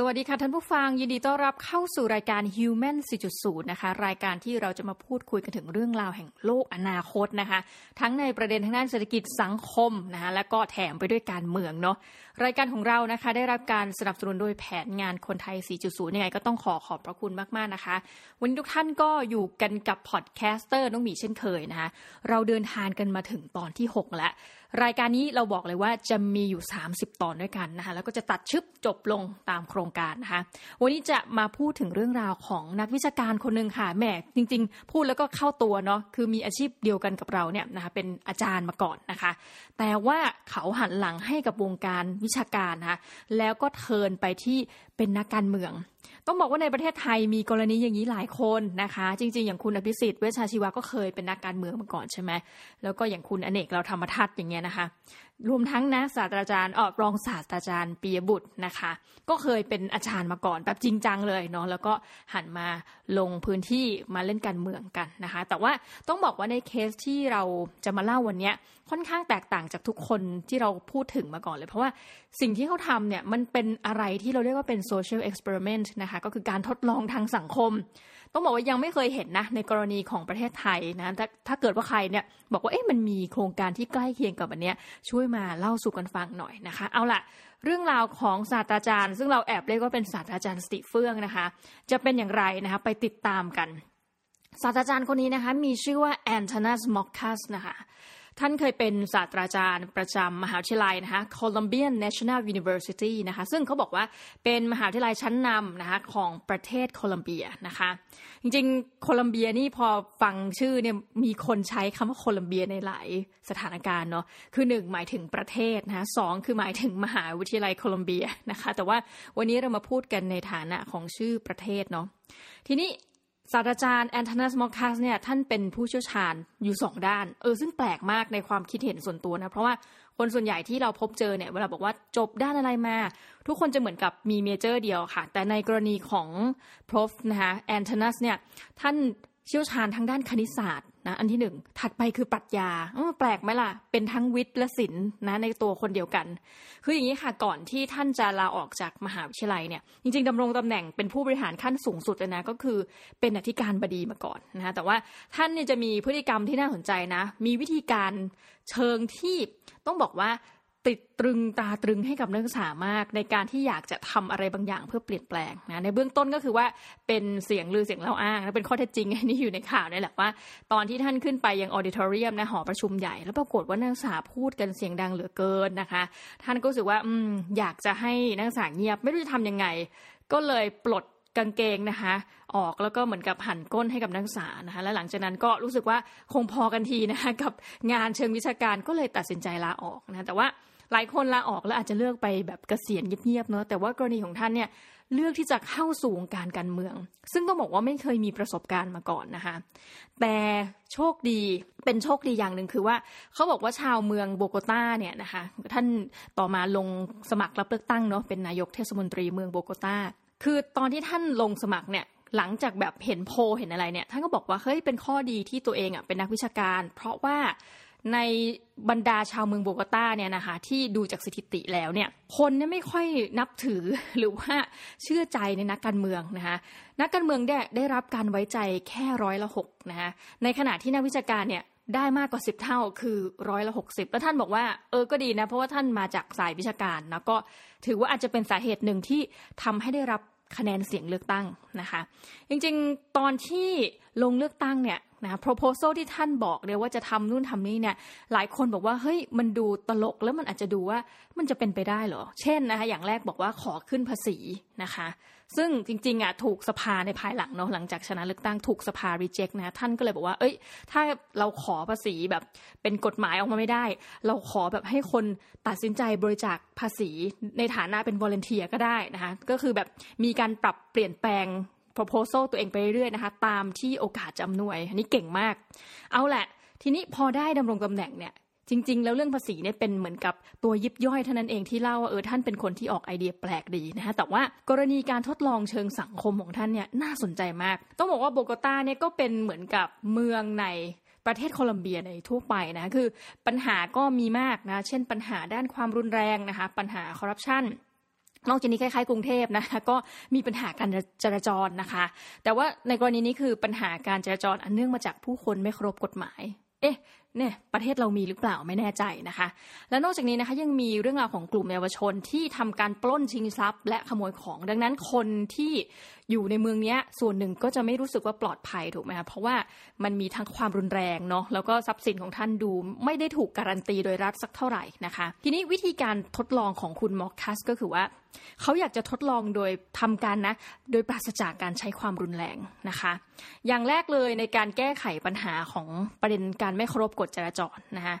สวัสดีค่ะท่านผู้ฟังยินดีต้อนรับเข้าสู่รายการ Human 4.0 นะคะ รายการที่เราจะมาพูดคุยกันถึงเรื่องราวแห่งโลกอนาคตนะคะ ทั้งในประเด็นทางด้านเศรษฐกิจสังคมนะคะและก็แถมไปด้วยการเมืองเนาะรายการของเรานะคะได้รับการสนับสนุนโดยแผนงานคนไทย 4.0 ยังไงก็ต้องขอขอบพระคุณมาก ๆ นะคะ วันนี้ทุกท่านก็อยู่กันกับ podcaster น้องหมีเช่นเคยนะคะเราเดินทางกันมาถึงตอนที่ 6 แล้ว รายการนี้เราบอกเลยว่าจะมีอยู่ 30 ตอนด้วยกันนะคะ แล้วก็จะตัดชึบจบลงตามโครงการนะคะ วันนี้จะมาพูดถึงเรื่องราวของนักวิชาการคนหนึ่งค่ะแหมจริง ๆ พูดแล้วก็เข้าตัวเนาะคือมีอาชีพเดียวกันกับเราเนี่ยนะคะเป็นอาจารย์มาก่อนนะคะ แต่ว่าเขาหันหลังให้กับวงการวิชาการนะคะแล้วก็เทินไปที่ เป็นนักการเมือง ต้องบอกว่าในประเทศไทยมีกรณีอย่างนี้หลายคนนะคะ จริง ๆ อย่างคุณอภิสิทธิ์เวชชาชีวะก็เคยเป็นนักการเมืองมาก่อนใช่ไหมแล้วก็อย่างคุณอเนกเราธรรมทัศน์อย่างเงี้ยนะคะ รวมทั้งนะศาสตราจารย์ออรองศาสตราจารย์ปียบุตรนะคะ ก็เคยเป็นอาจารย์มาก่อนแบบจริงจังเลยเนาะแล้วก็หันมาลงพื้นที่มาเล่นการเมืองกันนะคะ แต่ว่าต้องบอกว่าในเคสที่เราจะมาเล่าวันนี้ค่อนข้างแตกต่างจากทุกคนที่เราพูดถึงมาก่อนเลย เพราะว่าสิ่งที่เขาทำเนี่ยมันเป็นอะไรที่เราเรียกว่าเป็น social experiment นะคะก็คือการทดลองทางสังคม ต้องบอกว่ายังไม่เคยเห็นนะ ในกรณีของประเทศไทยนะถ้าถ้าเกิดว่าใครเนี่ยบอกว่าเอ๊ะมันมีโครงการที่ใกล้เคียงกับอันเนี้ยช่วยมาเล่าสู่กันฟังหน่อยนะคะ เอาล่ะเรื่องราวของศาสตราจารย์ ซึ่งเราแอบเรียกว่าเป็นศาสตราจารย์สติเฟื่องนะคะ จะเป็นอย่างไรนะคะไปติดตามกัน ศาสตราจารย์คนนี้นะคะมีชื่อว่าแอนโทนัสมอคคัสนะคะท่านเคยเป็นศาสตราจารย์ประจำมหาวิทยาลัยนะคะ Columbian National University นะคะ ซึ่งเขาบอกว่าเป็นมหาวิทยาลัยชั้นนำนะคะของประเทศโคลัมเบียนะคะ จริงๆ โคลัมเบียนี่พอฟังชื่อเนี่ยมีคนใช้คำว่าโคลัมเบียในหลายสถานการณ์เนาะ คือหนึ่งหมายถึงประเทศนะคะสองคือหมายถึงมหาวิทยาลัยโคลัมเบียนะคะ แต่ว่าวันนี้เรามาพูดกันในฐานะของชื่อประเทศเนาะ ทีนี้ ศาสตราจารย์แอนโทนัสมอคคัสเนี่ยท่านเป็นผู้เชี่ยวชาญอยู่สองด้าน เออซึ่งแปลกมากในความคิดเห็นส่วนตัวนะ เพราะว่าคนส่วนใหญ่ที่เราพบเจอเนี่ยเวลาบอกว่าจบด้านอะไรมา ทุกคนจะเหมือนกับมี major เดียวค่ะ แต่ในกรณีของ prof นะคะแอนโทนัสเนี่ยท่านเชี่ยวชาญทางด้านคณิตศาสตร์ นะอันที่หนึ่งถัดไปคือปรัชญาแปลกไหมล่ะ เป็นทั้งวิทย์และศิลป์นะในตัวคนเดียวกัน คืออย่างนี้ค่ะก่อนที่ท่านจะลาออกจากมหาวิทยาลัยเนี่ยจริงๆดำรงตำแหน่งเป็นผู้บริหารขั้นสูงสุดเลยนะก็คือเป็นอธิการบดีมาก่อนนะคะแต่ว่าท่านเนี่ยจะมีพฤติกรรมที่น่าสนใจนะ มีวิธีการเชิงที่ต้องบอกว่า ติดตรึงตาตรึงให้กับนักศึกษามากในการที่อยากจะทำอะไรบางอย่างเพื่อเปลี่ยนแปลงนะในเบื้องต้นก็คือว่าเป็นเสียงลือเสียงเล่าอ้างและเป็นข้อเท็จจริงนนี้อยู่ในข่าวนี่แหละว่า ตอนที่ท่านขึ้นไปยังออดิทอเรียมนะหอประชุมใหญ่ แล้วปรากฏว่านักศึกษาพูดกันเสียงดังเหลือเกินนะคะ ท่านก็รู้สึกว่าอืมอยากจะให้นักศึกษาเงียบไม่รู้จะทำยังไง ก็เลยปลดกางเกงนะคะออกแล้วก็เหมือนกับหันก้นให้กับนักศึกษานะคะและหลังจากนั้นก็รู้สึกว่าคงพอกันทีนะคะกับงานเชิงวิชาการก็เลยตัดสินใจลาออกนะแต่ว่า หลายคนลาออกแล้วอาจจะเลือกไปแบบเกษียณเงียบๆเนาะแต่ว่ากรณีของท่านเนี่ยเลือกที่จะเข้าสู่วงการการเมือง ซึ่งต้องบอกว่าไม่เคยมีประสบการณ์มาก่อนนะคะ แต่โชคดีเป็นโชคดีอย่างหนึ่งคือว่าเขาบอกว่าชาวเมืองโบโกตาเนี่ยนะคะท่านต่อมาลงสมัครรับเลือกตั้งเนาะเป็นนายกเทศมนตรีเมืองโบโกตาคือตอนที่ท่านลงสมัครเนี่ยหลังจากแบบเห็นโพเห็นอะไรเนี่ยท่านก็บอกว่าเฮ้ยเป็นข้อดีที่ตัวเองอะเป็นนักวิชาการ เพราะว่า ในบรรดาชาวเมืองโบกตาเนี่ยนะคะที่ดูจากสถิติแล้วเนี่ยคนเนี่ยไม่ค่อยนับถือหรือว่าเชื่อใจในนักการเมืองนะคะนักการเมืองได้ได้รับการไว้ใจแค่ร้อยละหกนะคะในขณะที่นักวิชาการเนี่ยได้มากกว่าสิบเท่าคือร้อยละหกสิบแล้วท่านบอกว่าเออก็ดีนะ เพราะว่าท่านมาจากสายวิชาการนะก็ถือว่าอาจจะเป็นสาเหตุหนึ่งที่ทำให้ได้รับคะแนนเสียงเลือกตั้งนะคะ จริงๆ ตอนที่ลงเลือกตั้งเนี่ยนะ proposal ที่ท่านบอกเนี่ยว่าจะทำนู่นทำนี่เนี่ย หลายคนบอกว่าเฮ้ยมันดูตลกแล้วมันอาจจะดูว่ามันจะเป็นไปได้เหรอ เช่นนะคะ อย่างแรกบอกว่าขอขึ้นภาษีนะคะ ซึ่งจริงๆอะถูกสภาในภายหลังเนาะหลังจากชนะเลือกตั้งถูกสภา reject นะท่านก็เลยบอกว่า เอ้ย ถ้าเราขอภาษีแบบเป็นกฎหมายออกมาไม่ได้ เราขอแบบให้คนตัดสินใจบริจาคภาษีในฐานะเป็น volunteer ก็ได้นะคะก็คือแบบมีการปรับเปลี่ยนแปลง proposal ตัวเองไปเรื่อยๆนะคะ ตามที่โอกาสจะอำนวย อันนี้เก่งมาก เอาแหละ ทีนี้พอได้ดำรงตำแหน่งเนี่ยจริง ๆ แล้วเรื่องภาษีเนี่ยเป็นเหมือนกับตัวยิบย่อยเท่านั้นเองที่เล่าว่าเออท่านเป็นคนที่ออกไอเดียแปลกดีนะคะแต่ว่ากรณีการทดลองเชิงสังคมของท่านเนี่ยน่าสนใจมาก ต้องบอกว่าโบโกตาเนี่ยก็เป็นเหมือนกับเมืองในประเทศโคลัมเบียในทั่วไปนะคือปัญหาก็มีมากนะเช่นปัญหาด้านความรุนแรงนะคะปัญหาคอร์รัปชัน นอกจากนี้คล้ายๆกรุงเทพนะคะก็มีปัญหาการจราจรนะคะ แต่ว่าในกรณีนี้คือปัญหาการจราจรอันเนื่องมาจากผู้คนไม่เคารพกฎหมาย เอ๊ะเนี่ยประเทศเรามีหรือเปล่าไม่แน่ใจนะคะ และนอกจากนี้นะคะยังมีเรื่องราวของกลุ่มเยาวชนที่ทำการปล้นชิงทรัพย์ และขโมยของ ดังนั้นคนที่อยู่ในเมืองนี้ส่วนหนึ่งก็จะไม่รู้สึกว่าปลอดภัยถูกไหมคะเพราะว่ามันมีทั้งความรุนแรงเนาะแล้วก็ทรัพย์สินของท่านดู ไม่ได้ถูกการันตีโดยรัฐสักเท่าไหร่นะคะ ทีนี้วิธีการทดลองของคุณมอคคัสก็คือว่าเขาอยากจะทดลองโดยทำการนะ โดยปราศจากการใช้ความรุนแรงนะคะ อย่างแรกเลยในการแก้ไขปัญหาของประเด็นการไม่เคารพกฎจราจรนะคะ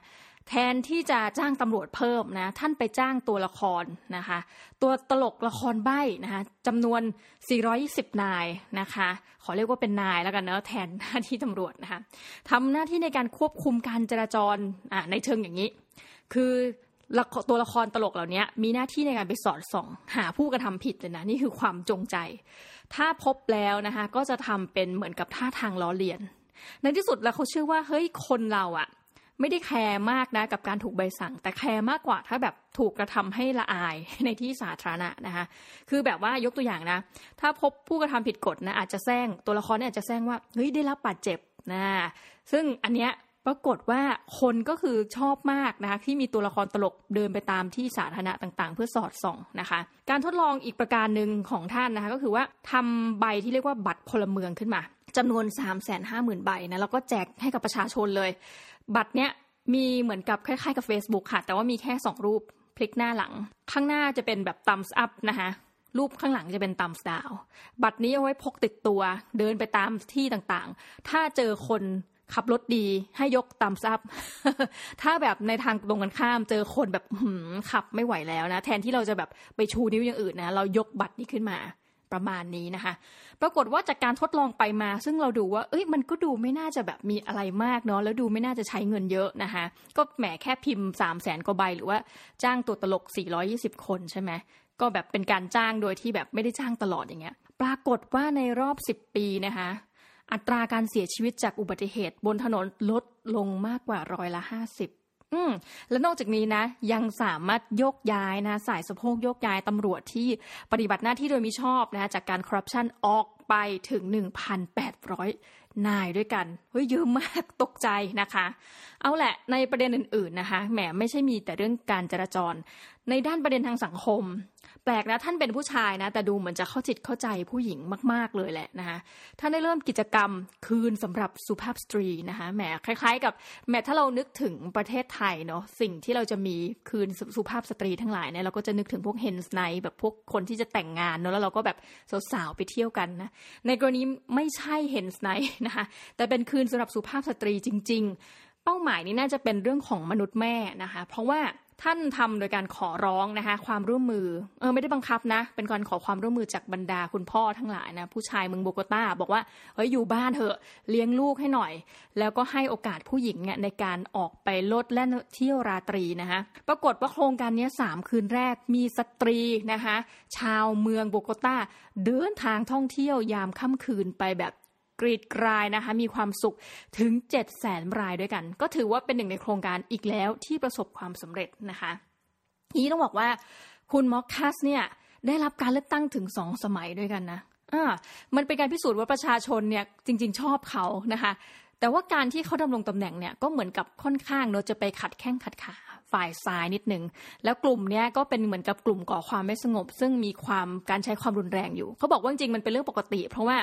แทนที่จะจ้างตำรวจเพิ่มนะท่านไปจ้างตัวละครนะคะตัวตลกละครใบ้นะคะจำนวน 420 นายนะคะขอเรียกว่าเป็นนายแล้วกันเนาะแทนหน้าที่ตำรวจนะคะทำหน้าที่ในการควบคุมการจราจรอ่าในเชิงอย่างนี้ คือตัวละครตลกเหล่านี้มีหน้าที่ในการไปสอดส่อง หาผู้กระทำผิดเลยนะนี่คือความจงใจ ถ้าพบแล้วนะคะก็จะทำเป็นเหมือนกับท่าทางล้อเลียน ในที่สุดแล้วเขาเชื่อว่าเฮ้ยคนเราอะไม่ได้แคร์มากนะกับการถูกใบสั่ง แต่แคร์มากกว่าถ้าแบบถูกกระทำให้ละอายในที่สาธารณะนะคะ คือแบบว่ายกตัวอย่างนะ ถ้าพบผู้กระทำผิดกฎนะอาจจะแซงตัวละครเนี่ยอาจจะแซงว่าเฮ้ยได้รับบาดเจ็บนะซึ่งอันเนี้ย ปรากฏว่าคนก็คือชอบมากนะคะที่มีตัวละครตลกเดินไปตามที่สาธารณะต่างๆ เพื่อสอดส่องนะคะ การทดลองอีกประการหนึ่งของท่านนะคะก็คือว่าทำใบที่เรียกว่าบัตรพลเมืองขึ้นมาจำนวน 3 5 0 0 0 0 ใบนะแล้วก็แจกให้กับประชาชนเลย บัตรเนี้ยมีเหมือนกับคล้ายๆกับ Facebook ค่ะ แต่ว่ามีแค่ 2 รูปพลิกหน้าหลัง ข้างหน้าจะเป็นแบบ thumbs up นะคะรูปข้างหลังจะเป็น thumbs down บัตรนี้เอาไว้พกติดตัว เดินไปตามที่ต่างๆ ถ้าเจอคน ขับรถดีให้ยกตามซับถ้าแบบในทางตรงกันข้ามเจอคนแบบขับไม่ไหวแล้วนะ แทนที่เราจะแบบไปชูนิ้วอย่างอื่นนะ เรายกบัตรนี้ขึ้นมาประมาณนี้นะคะ ปรากฏว่าจากการทดลองไปมา ซึ่งเราดูว่า เอ้ย มันก็ดูไม่น่าจะแบบมีอะไรมากเนาะ แล้วดูไม่น่าจะใช้เงินเยอะนะคะ ก็แหมแค่พิมพ์3 0 0แสนกว่าใบ หรือว่าจ้างตัวตลก 420 คนใช่ไหม ก็แบบเป็นการจ้างโดยที่แบบไม่ได้จ้างตลอดอย่างเงี้ย ปรากฏว่าในรอบ 10 ปีนะคะ อัตราการเสียชีวิตจากอุบัติเหตุบนถนนลดลงมากกว่าร้อยละห้าสิบอืมและนอกจากนี้นะ ยังสามารถยกย้ายนะ สายสะโพกยกย้ายตำรวจที่ปฏิบัติหน้าที่โดยมิชอบนะ จากการคอร์รัปชันออกไปถึง 1,800 นายด้วยกัน เฮ้ยเยอะมากตกใจนะคะ เอาแหละในประเด็นอื่นๆนะคะแหมไม่ใช่มีแต่เรื่องการจราจร ในด้านประเด็นทางสังคม แปลกนะท่านเป็นผู้ชายนะ แต่ดูเหมือนจะเข้าจิตเข้าใจผู้หญิงมาก ๆ เลยแหละนะคะท่านได้เริ่มกิจกรรมคืนสำหรับสุภาพสตรีนะคะแหมคล้าย ๆ กับแหมถ้าเรานึกถึงประเทศไทยเนาะสิ่งที่เราจะมีคืนสุภาพสตรีทั้งหลายเนี่ยเราก็จะนึกถึงพวกเฮนส์ไนแบบพวกคนที่จะแต่งงานเนาะแล้วเราก็แบบสาวๆไปเที่ยวกันนะในกรณีไม่ใช่เฮนส์ไนนะคะแต่เป็นคืนสำหรับสุภาพสตรีจริง ๆ เป้าหมายนี้น่าจะเป็นเรื่องของมนุษย์แม่นะคะ เพราะว่า ท่านทำโดยการขอร้องนะคะความร่วมมือเออไม่ได้บังคับนะ เป็นการขอความร่วมมือจากบรรดาคุณพ่อทั้งหลายนะผู้ชายเมืองโบกตาบอกว่าเฮ้ยอยู่บ้านเถอะเลี้ยงลูกให้หน่อย แล้วก็ให้โอกาสผู้หญิงเนี่ยในการออกไปลดแล่นเที่ยวราตรีนะคะปรากฏว่าโครงการนี้สามคืนแรกมีสตรีนะคะชาวเมืองโบกตาเดินทางท่องเที่ยวยามค่ำคืนไปแบบ กรีดกรายนะคะ มีความสุขถึง 7 0 0แสนรายด้วยกัน ก็ถือว่าเป็นหนึ่งในโครงการอีกแล้วที่ประสบความสำเร็จนะคะทีนี้ต้องบอกว่าคุณมอคคัสเนี่ยได้รับการเลือกตั้งถึงสองสมัยด้วยกันนะอ่ามันเป็นการพิสูจน์ว่าประชาชนเนี่ยจริง ๆ ชอบเขานะคะแต่ว่าการที่เขาดำรงตำแหน่งเนี่ยก็เหมือนกับค่อนข้างเนาะจะไปขัดแข้งขัดขา ฝ่ายซ้ายนิดหนึ่งแล้วกลุ่มนี้ก็เป็นเหมือนกับกลุ่มก่อความไม่สงบ ซึ่งมีความการใช้ความรุนแรงอยู่เขาบอกว่าจริงมันเป็นเรื่องปกติ เพราะว่า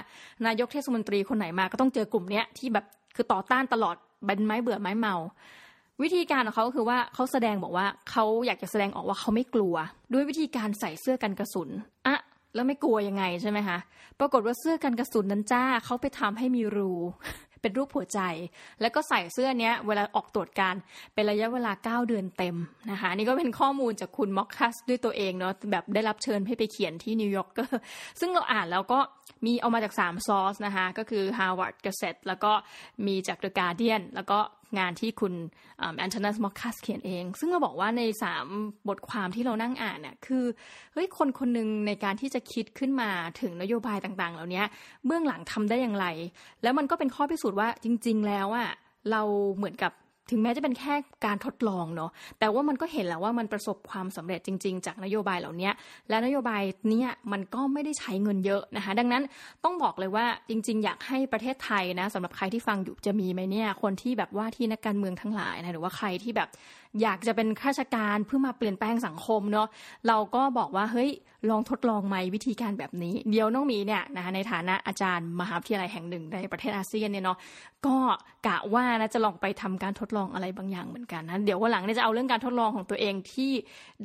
นายกเทศมนตรีคนไหนมาก็ต้องเจอกลุ่มนี้ที่แบบคือต่อต้านตลอดบันไม้เบื่อไม้เมา วิธีการของเขาคือว่าเขาแสดงบอกว่าเขาอยากจะแสดงออกว่าเขาไม่กลัว ด้วยวิธีการใส่เสื้อกันกระสุนอะแล้วไม่กลัวยังไงใช่ไหมคะปรากฏว่าเสื้อกันกระสุนนั้นจ้าเขาไปทำให้มีรู เป็นรูปหัวใจ แล้วก็ใส่เสื้อเนี้ยเวลาออกตรวจการเป็นระยะเวลา 9 เดือนเต็มนะคะนี่ก็เป็นข้อมูลจากคุณม็อกคัสด้วยตัวเองเนาะแบบได้รับเชิญให้ไปเขียนที่นิวยอร์กซึ่งเราอ่านแล้วก็มีเอามาจาก3ซอสนะคะก็คือ Harvard Gazette แล้วก็มีจาก The Guardian แล้วก็ งานที่คุณแอนโทนัสมอคคัสเขียนเอง ซึ่งเราบอกว่าในสามบทความที่เรานั่งอ่านเนี่ยคือเฮ้ยคนคนหนึ่งในการที่จะคิดขึ้นมาถึงนโยบายต่างๆ เหล่านี้เบื้องหลังทำได้อย่างไร แล้วมันก็เป็นข้อพิสูจน์ว่าจริง ๆ แล้วอะเราเหมือนกับ ถึงแม้จะเป็นแค่การทดลองเนาะแต่ว่ามันก็เห็นแล้วว่ามันประสบความสำเร็จจริง ๆ จากนโยบายเหล่านี้และนโยบายเนี้ยมันก็ไม่ได้ใช้เงินเยอะนะคะ ดังนั้นต้องบอกเลยว่าจริง ๆ อยากให้ประเทศไทยนะสำหรับใครที่ฟังอยู่จะมีไหมเนี่ยคนที่แบบว่าที่นักการเมืองทั้งหลายนะหรือว่าใครที่แบบ อยากจะเป็นข้าราชการเพื่อมาเปลี่ยนแปลงสังคมเนาะเราก็บอกว่าเฮ้ยลองทดลองไหมวิธีการแบบนี้ เดี๋ยวน้องมีเนี่ยนะคะในฐานะอาจารย์มหาวิทยาลัยแห่งหนึ่งในประเทศอาเซียนเนี่ยเนาะก็กะว่านะจะลองไปทำการทดลองอะไรบางอย่างเหมือนกันนะเดี๋ยววันหลังเนี่ยจะเอาเรื่องการทดลองของตัวเองที่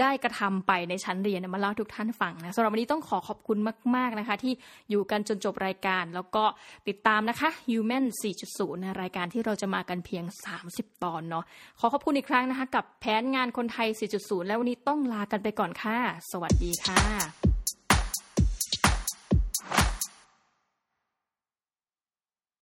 ได้กระทำไปในชั้นเรียนมาเล่าทุกท่านฟังนะสำหรับวันนี้ต้องขอขอบคุณมาก ๆนะคะ ที่อยู่กันจนจบรายการ แล้วก็ติดตามนะคะ Human 4.0ในรายการที่เราจะมากันเพียง 30 ตอนเนาะขอขอบคุณอีกครั้งนะคะกับกับแผนงานคนไทย 4.0 แล้ววันนี้ต้องลากันไปก่อนค่ะ สวัสดีค่ะ